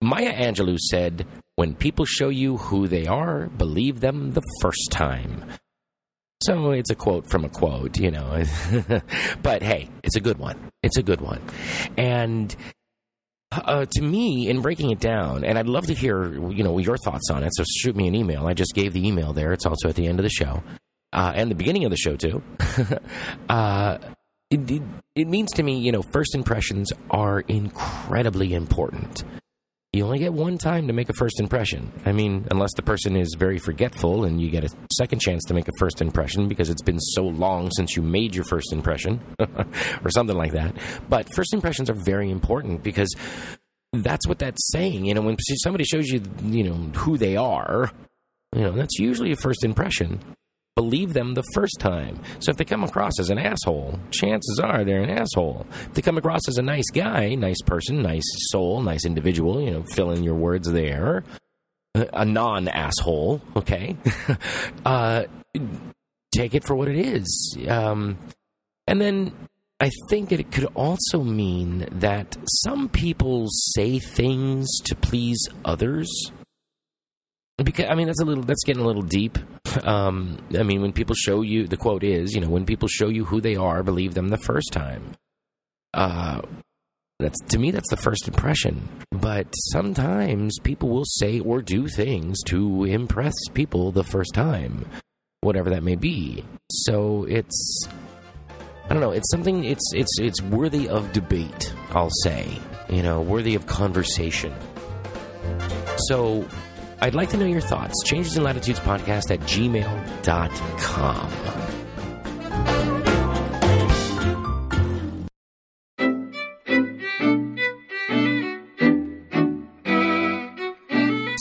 Maya Angelou said, When people show you who they are, believe them the first time. So it's a quote from a quote, you know. but hey, it's a good one. It's a good one. And uh, to me, in breaking it down, and I'd love to hear, you know, your thoughts on it. So shoot me an email. I just gave the email there. It's also at the end of the show, uh, and the beginning of the show too. uh, it, it, it means to me, you know, first impressions are incredibly important you only get one time to make a first impression. I mean, unless the person is very forgetful and you get a second chance to make a first impression because it's been so long since you made your first impression or something like that. But first impressions are very important because that's what that's saying. You know, when somebody shows you, you know, who they are, you know, that's usually a first impression. Believe them the first time. So if they come across as an asshole, chances are they're an asshole. If they come across as a nice guy, nice person, nice soul, nice individual, you know, fill in your words there, a non asshole, okay, uh, take it for what it is. Um, and then I think it could also mean that some people say things to please others. Because I mean that's a little that's getting a little deep. Um, I mean when people show you the quote is you know when people show you who they are, believe them the first time. Uh, that's to me that's the first impression. But sometimes people will say or do things to impress people the first time, whatever that may be. So it's I don't know. It's something. It's it's it's worthy of debate. I'll say. You know, worthy of conversation. So, I'd like to know your thoughts. Changes in Latitudes podcast at gmail.com.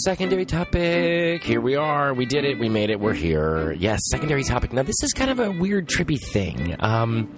Secondary topic. Here we are. We did it. We made it. We're here. Yes, secondary topic. Now, this is kind of a weird, trippy thing. Um,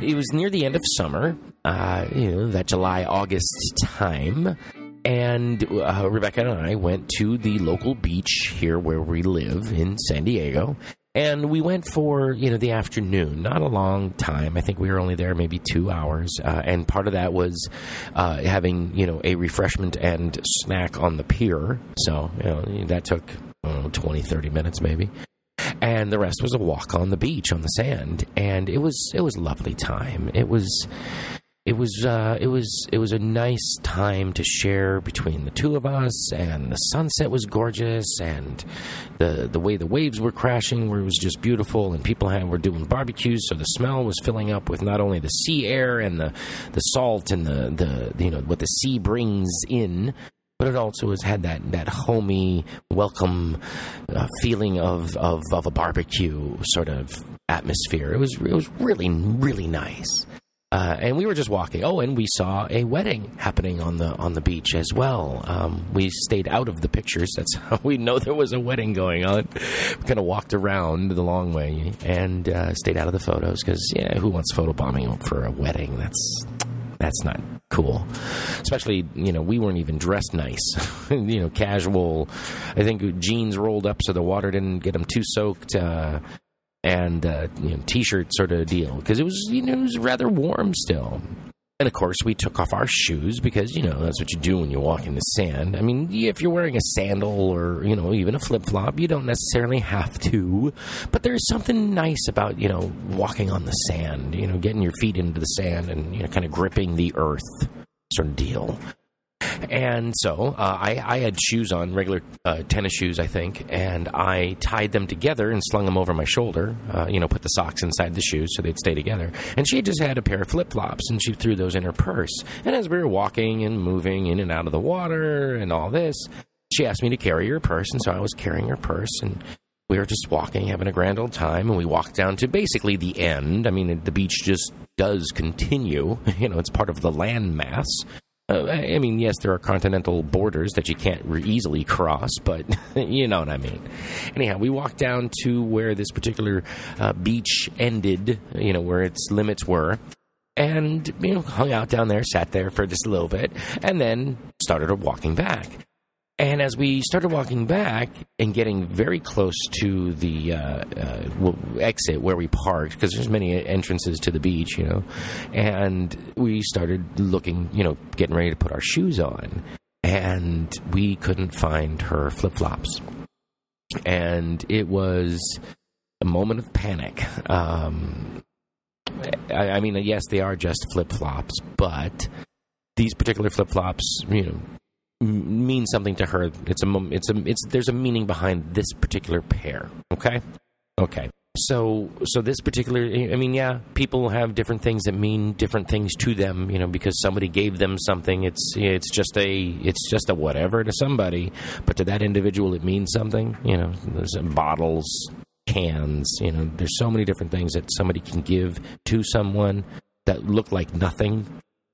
it was near the end of summer, uh, you know, that July, August time. And uh, Rebecca and I went to the local beach here where we live in San Diego. And we went for, you know, the afternoon, not a long time. I think we were only there maybe two hours. Uh, and part of that was uh, having, you know, a refreshment and snack on the pier. So, you know, that took know, 20, 30 minutes maybe. And the rest was a walk on the beach on the sand. And it was, it was a lovely time. It was, it was uh, it was it was a nice time to share between the two of us, and the sunset was gorgeous, and the the way the waves were crashing, was just beautiful, and people had, were doing barbecues, so the smell was filling up with not only the sea air and the the salt and the the you know what the sea brings in, but it also has had that that homey, welcome uh, feeling of, of of a barbecue sort of atmosphere. It was it was really really nice. Uh, and we were just walking. Oh, and we saw a wedding happening on the on the beach as well. Um, we stayed out of the pictures. That's how we know there was a wedding going on. We kind of walked around the long way and uh, stayed out of the photos because yeah, who wants photobombing for a wedding? That's that's not cool. Especially, you know, we weren't even dressed nice. you know, casual. I think jeans rolled up so the water didn't get them too soaked. Uh, and uh, you know, t-shirt sort of deal because it was you know it was rather warm still. And of course, we took off our shoes because you know that's what you do when you walk in the sand. I mean, if you're wearing a sandal or you know even a flip flop, you don't necessarily have to. But there's something nice about you know walking on the sand, you know, getting your feet into the sand and you know kind of gripping the earth sort of deal. And so uh, I, I, had shoes on, regular uh, tennis shoes, I think, and I tied them together and slung them over my shoulder. Uh, you know, put the socks inside the shoes so they'd stay together. And she just had a pair of flip flops, and she threw those in her purse. And as we were walking and moving in and out of the water and all this, she asked me to carry her purse, and so I was carrying her purse and. We were just walking, having a grand old time, and we walked down to basically the end. I mean, the beach just does continue. You know, it's part of the landmass. Uh, I mean, yes, there are continental borders that you can't re- easily cross, but you know what I mean. Anyhow, we walked down to where this particular uh, beach ended, you know, where its limits were, and you know, hung out down there, sat there for just a little bit, and then started walking back. And as we started walking back and getting very close to the uh, uh, exit where we parked, because there's many entrances to the beach, you know, and we started looking, you know, getting ready to put our shoes on, and we couldn't find her flip flops, and it was a moment of panic. Um, I, I mean, yes, they are just flip flops, but these particular flip flops, you know, mean something to her. It's a it's a it's there's a meaning behind this particular pair. Okay, okay. So so this particular I mean yeah, people have different things that mean different things to them. You know, because somebody gave them something. It's it's just a it's just a whatever to somebody, but to that individual it means something. You know, there's bottles, cans. You know, there's so many different things that somebody can give to someone that look like nothing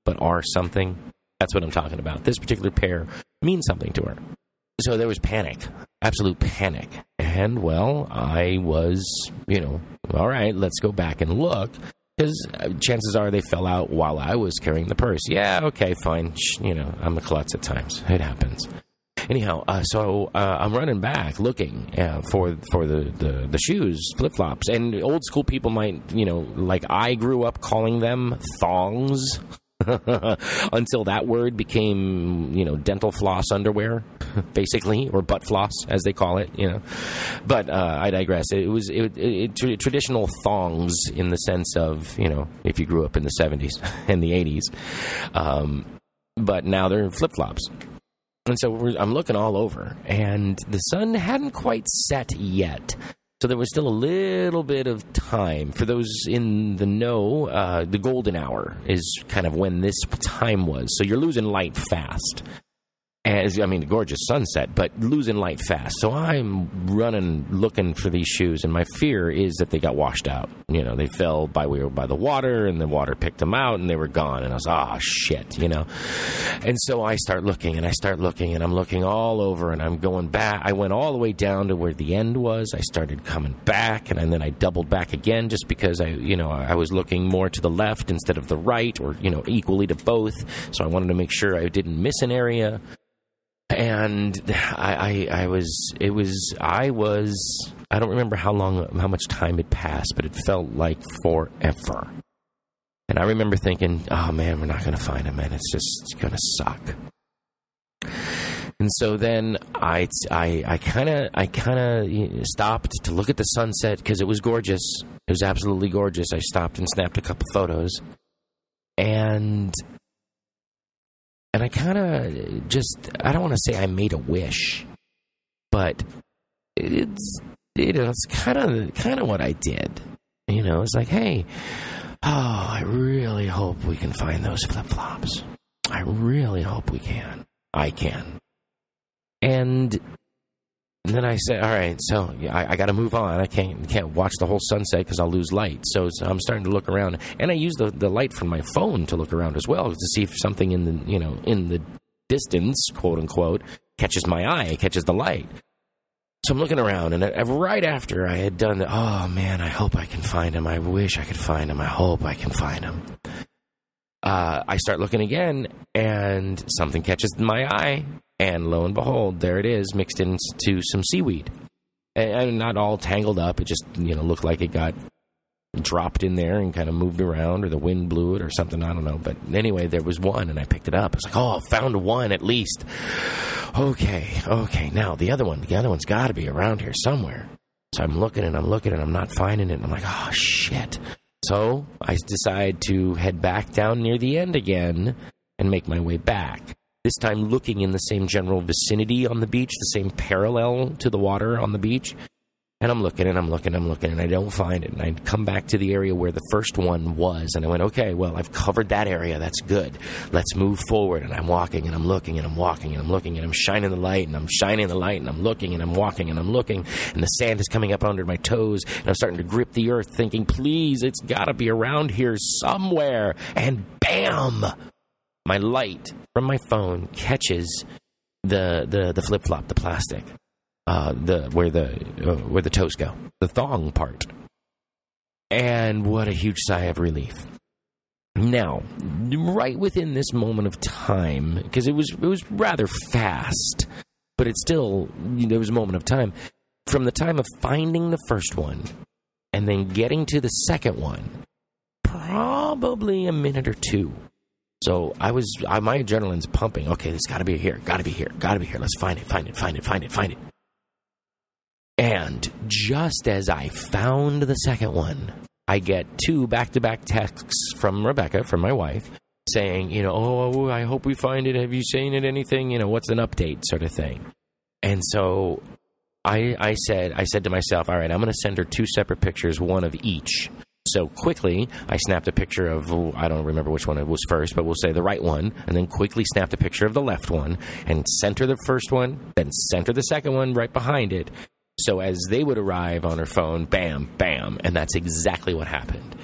but are something that's what I'm talking about. This particular pair means something to her. So there was panic, absolute panic. And well, I was, you know, all right, let's go back and look. Because chances are they fell out while I was carrying the purse. Yeah, okay, fine. Sh- You know, I'm a klutz at times. It happens. Anyhow, uh, so uh, I'm running back looking uh, for for the, the, the shoes, flip flops, and old school people might, you know, like I grew up calling them thongs. until that word became, you know, dental floss underwear, basically, or butt floss as they call it, you know. But uh, I digress. It was it, it, it, traditional thongs in the sense of, you know, if you grew up in the '70s and the '80s, um, but now they're flip flops. And so I'm looking all over, and the sun hadn't quite set yet. So there was still a little bit of time. For those in the know, uh, the golden hour is kind of when this time was. So you're losing light fast. As, I mean, gorgeous sunset, but losing light fast. So I'm running, looking for these shoes, and my fear is that they got washed out. You know, they fell by we were by the water, and the water picked them out, and they were gone. And I was, ah, oh, shit, you know. And so I start looking, and I start looking, and I'm looking all over, and I'm going back. I went all the way down to where the end was. I started coming back, and, then I doubled back again, just because I, you know, I was looking more to the left instead of the right, or you know, equally to both. So I wanted to make sure I didn't miss an area and I, I, I, was it was I was I don't remember how long how much time had passed, but it felt like forever. And I remember thinking, "Oh man, we're not going to find him, and It's just going to suck." And so then I I I kind of I kind of stopped to look at the sunset because it was gorgeous. It was absolutely gorgeous. I stopped and snapped a couple photos, and and I kind of just I don't want to say I made a wish, but it's you know it's kind of kind of what I did. You know, it's like, hey, oh, I really hope we can find those flip flops. I really hope we can. I can. And and then I said, "All right, so I, I got to move on. I can't can't watch the whole sunset because I'll lose light." So, so, I'm starting to look around, and I use the, the light from my phone to look around as well to see if something in the you know in the distance, quote unquote, catches my eye, catches the light. So I'm looking around, and uh, right after I had done the, oh man, I hope I can find him. I wish I could find him. I hope I can find him. Uh, I start looking again, and something catches my eye, and lo and behold, there it is, mixed into some seaweed. And not all tangled up. It just, you know, looked like it got dropped in there and kind of moved around, or the wind blew it, or something. I don't know. But anyway, there was one, and I picked it up. It's like, oh, found one at least. Okay, okay. Now the other one, the other one's got to be around here somewhere. So I'm looking and I'm looking and I'm not finding it. And I'm like, oh shit. So I decide to head back down near the end again and make my way back this time looking in the same general vicinity on the beach, the same parallel to the water on the beach. And I'm looking and I'm looking, and I'm looking, and I don't find it. And I come back to the area where the first one was, and I went, okay, well, I've covered that area. That's good. Let's move forward. And I'm walking and I'm looking and I'm walking and I'm looking and I'm shining the light and I'm shining the light and I'm looking and I'm walking and I'm looking, and the sand is coming up under my toes, and I'm starting to grip the earth, thinking, please, it's got to be around here somewhere. And bam! my light from my phone catches the the, the flip flop, the plastic, uh, the where the uh, where the toes go, the thong part, and what a huge sigh of relief. Now, right within this moment of time, because it was it was rather fast, but it still there was a moment of time from the time of finding the first one and then getting to the second one, probably a minute or two so I was, I, my adrenaline's pumping. Okay, it's got to be here, got to be here, got to be here. Let's find it, find it, find it, find it, find it. And just as I found the second one, I get two back to back texts from Rebecca, from my wife, saying, you know, oh, oh, oh, I hope we find it. Have you seen it? Anything? You know, what's an update sort of thing. And so I, I said, I said to myself, all right, I'm going to send her two separate pictures, one of each. So quickly, I snapped a picture of, I don't remember which one it was first, but we'll say the right one, and then quickly snapped a picture of the left one, and center the first one, then center the second one right behind it. So as they would arrive on her phone, bam, bam, and that's exactly what happened.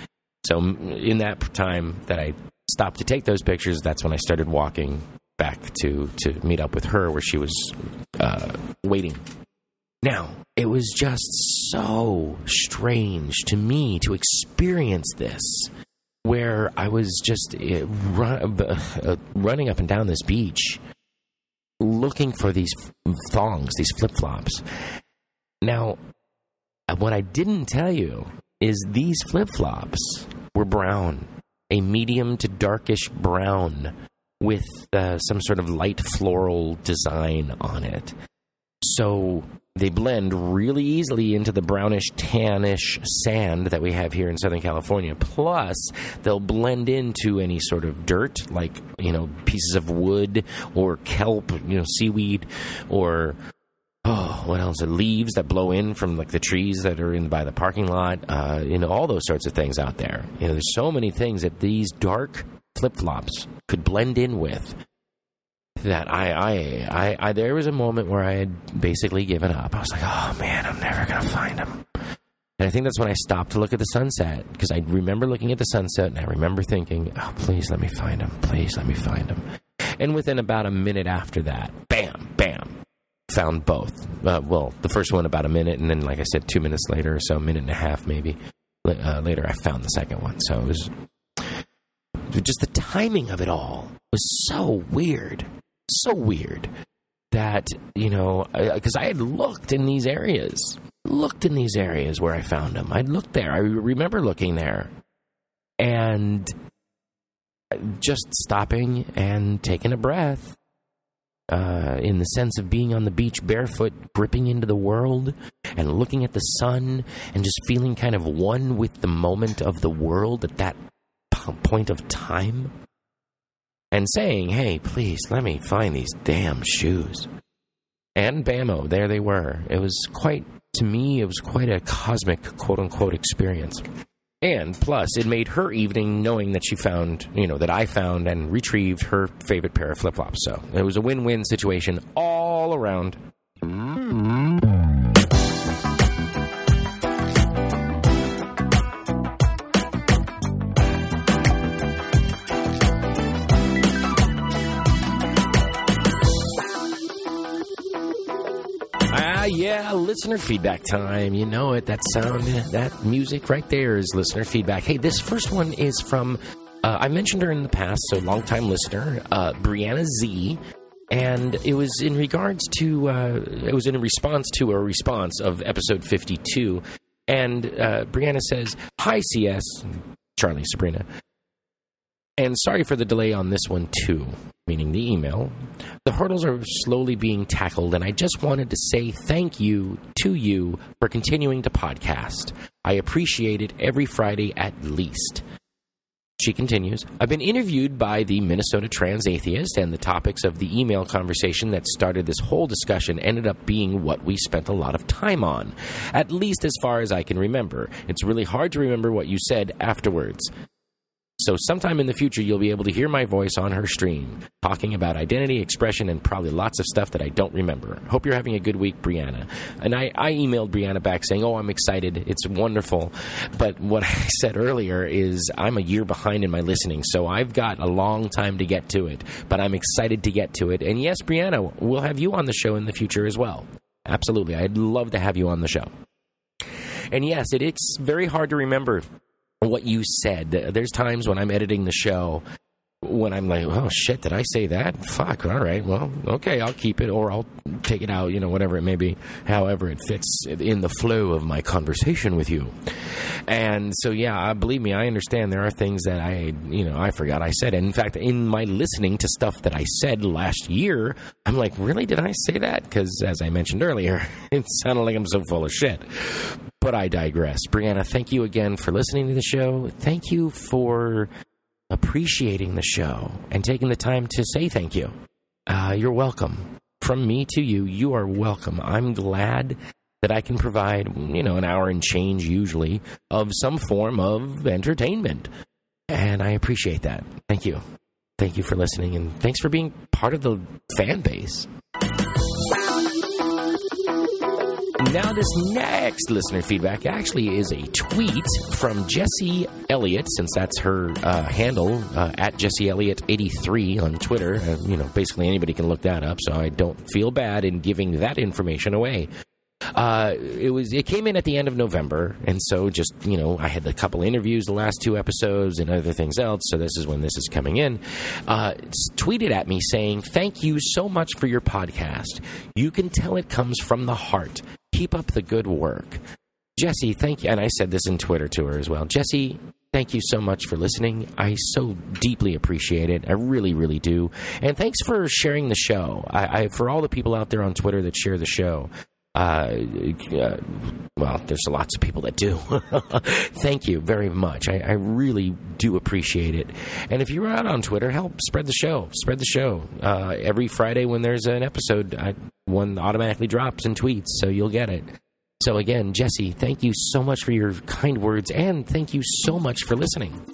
So in that time that I stopped to take those pictures, that's when I started walking back to to meet up with her where she was uh, waiting. Now, it was just so strange to me to experience this where I was just uh, run, uh, running up and down this beach looking for these thongs, these flip flops. Now, what I didn't tell you is these flip flops were brown, a medium to darkish brown with uh, some sort of light floral design on it. So they blend really easily into the brownish tannish sand that we have here in Southern California. Plus, they'll blend into any sort of dirt, like you know pieces of wood or kelp, you know seaweed, or oh, what else? The leaves that blow in from like the trees that are in by the parking lot. Uh, you know all those sorts of things out there. You know, there's so many things that these dark flip flops could blend in with that I, I, I, I, there was a moment where I had basically given up. I was like, oh man, I'm never gonna find them. And I think that's when I stopped to look at the sunset because I remember looking at the sunset and I remember thinking, oh, please let me find him. Please let me find him. And within about a minute after that, bam, bam, found both. Uh, well, the first one about a minute, and then, like I said, two minutes later or so, a minute and a half maybe uh, later, I found the second one. So it was just the timing of it all was so weird so weird that you know because I had looked in these areas, looked in these areas where I found them. I'd looked there. I remember looking there, and just stopping and taking a breath. Uh, in the sense of being on the beach barefoot, gripping into the world and looking at the sun and just feeling kind of one with the moment of the world at that point of time and saying, hey, please let me find these damn shoes. And bammo, there they were. It was quite, to me, it was quite a cosmic quote unquote experience. And plus, it made her evening knowing that she found, you know, that I found and retrieved her favorite pair of flip flops. So it was a win win situation all around. Mm-hmm. Yeah, listener feedback time. You know it. That sound, that music right there is listener feedback. Hey, this first one is from, uh, I mentioned her in the past, so longtime listener, uh, Brianna Z. And it was in regards to, uh, it was in response to a response of episode 52. And uh, Brianna says, Hi, CS, Charlie, Sabrina. And sorry for the delay on this one, too, meaning the email. The hurdles are slowly being tackled, and I just wanted to say thank you to you for continuing to podcast. I appreciate it every Friday at least. She continues I've been interviewed by the Minnesota Trans Atheist, and the topics of the email conversation that started this whole discussion ended up being what we spent a lot of time on, at least as far as I can remember. It's really hard to remember what you said afterwards. So, sometime in the future, you'll be able to hear my voice on her stream talking about identity, expression, and probably lots of stuff that I don't remember. Hope you're having a good week, Brianna. And I, I emailed Brianna back saying, Oh, I'm excited. It's wonderful. But what I said earlier is I'm a year behind in my listening, so I've got a long time to get to it. But I'm excited to get to it. And yes, Brianna, we'll have you on the show in the future as well. Absolutely. I'd love to have you on the show. And yes, it, it's very hard to remember what you said. There's times when I'm editing the show when I'm like, oh shit, did I say that? Fuck, all right, well, okay, I'll keep it or I'll take it out, you know, whatever it may be, however it fits in the flow of my conversation with you. And so, yeah, believe me, I understand there are things that I, you know, I forgot I said. And in fact, in my listening to stuff that I said last year, I'm like, really, did I say that? Because as I mentioned earlier, it sounded like I'm so full of shit. But I digress. Brianna, thank you again for listening to the show. Thank you for appreciating the show and taking the time to say thank you. Uh, you're welcome. From me to you, you are welcome. I'm glad that I can provide, you know, an hour and change usually of some form of entertainment. And I appreciate that. Thank you. Thank you for listening and thanks for being part of the fan base. Now, this next listener feedback actually is a tweet from Jessie Elliott, since that's her uh, handle uh, at Jessie Elliott 83 on Twitter. Uh, you know, basically anybody can look that up, so I don't feel bad in giving that information away. Uh, it was it came in at the end of November, and so just you know I had a couple interviews the last two episodes and other things else. So this is when this is coming in. Uh, tweeted at me saying, "Thank you so much for your podcast. You can tell it comes from the heart. Keep up the good work." Jesse, thank you. And I said this in Twitter to her as well. Jesse, thank you so much for listening. I so deeply appreciate it. I really, really do. And thanks for sharing the show. I, I for all the people out there on Twitter that share the show. Uh, well, there's lots of people that do. Thank you very much. I, I, really do appreciate it. And if you're out on Twitter, help spread the show. Spread the show. Uh, every Friday when there's an episode, I, one automatically drops in tweets, so you'll get it. So, again, Jesse, thank you so much for your kind words and thank you so much for listening.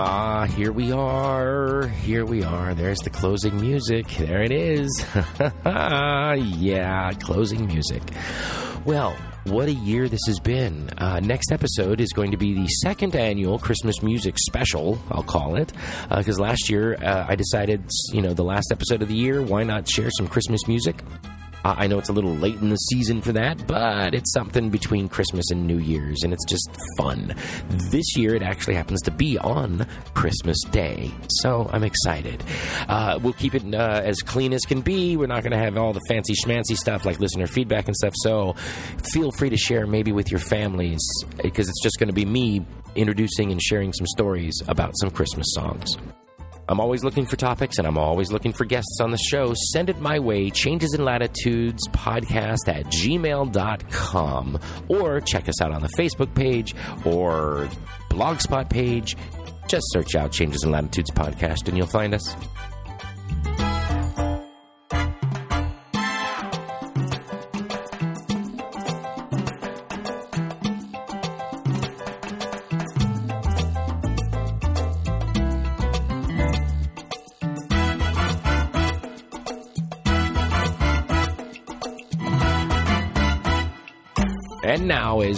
Ah, here we are. Here we are. There's the closing music. There it is. yeah, closing music. Well, what a year this has been. Uh, next episode is going to be the second annual Christmas music special, I'll call it. Because uh, last year uh, I decided, you know, the last episode of the year, why not share some Christmas music? Uh, I know it's a little late in the season for that, but it's something between Christmas and New Year's, and it's just fun. This year, it actually happens to be on Christmas Day, so I'm excited. Uh, we'll keep it uh, as clean as can be. We're not going to have all the fancy schmancy stuff like listener feedback and stuff, so feel free to share maybe with your families because it's just going to be me introducing and sharing some stories about some Christmas songs. I'm always looking for topics and I'm always looking for guests on the show. Send it my way, changes in latitudes podcast at gmail.com, or check us out on the Facebook page or blogspot page. Just search out Changes in Latitudes podcast and you'll find us.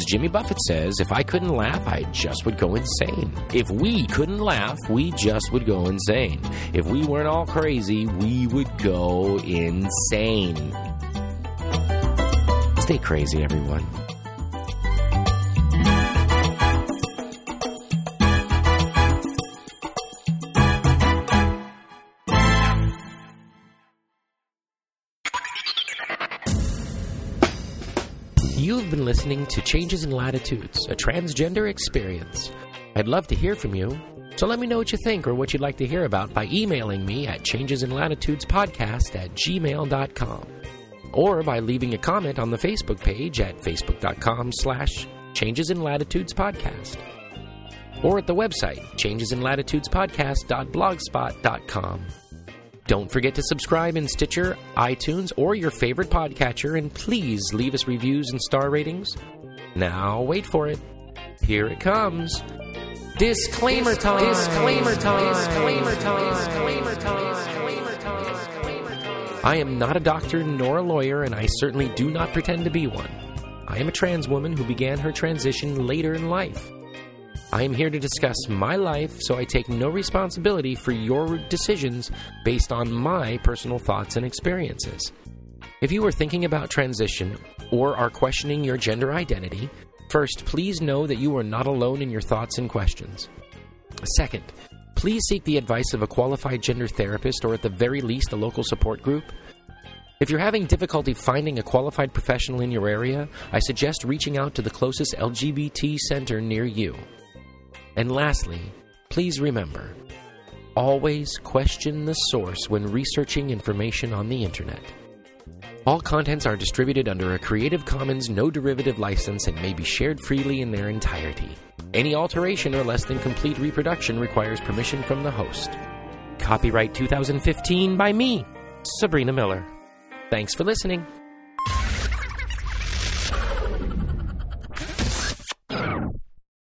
As Jimmy Buffett says, if I couldn't laugh, I just would go insane. If we couldn't laugh, we just would go insane. If we weren't all crazy, we would go insane. Stay crazy, everyone. You've been listening to Changes in Latitudes, a transgender experience. I'd love to hear from you, so let me know what you think or what you'd like to hear about by emailing me at changesinlatitudespodcast at gmail.com or by leaving a comment on the Facebook page at facebook.com slash changesinlatitudespodcast or at the website changesinlatitudespodcast.blogspot.com. Don't forget to subscribe in Stitcher, iTunes, or your favorite podcatcher, and please leave us reviews and star ratings. Now, wait for it. Here it comes. Disclaimer time. Disclaimer time. Disclaimer time. Disclaimer time. Disclaimer time. I am not a doctor nor a lawyer, and I certainly do not pretend to be one. I am a trans woman who began her transition later in life. I am here to discuss my life, so I take no responsibility for your decisions based on my personal thoughts and experiences. If you are thinking about transition or are questioning your gender identity, first, please know that you are not alone in your thoughts and questions. Second, please seek the advice of a qualified gender therapist or at the very least a local support group. If you're having difficulty finding a qualified professional in your area, I suggest reaching out to the closest LGBT center near you. And lastly, please remember always question the source when researching information on the internet. All contents are distributed under a Creative Commons no derivative license and may be shared freely in their entirety. Any alteration or less than complete reproduction requires permission from the host. Copyright 2015 by me, Sabrina Miller. Thanks for listening.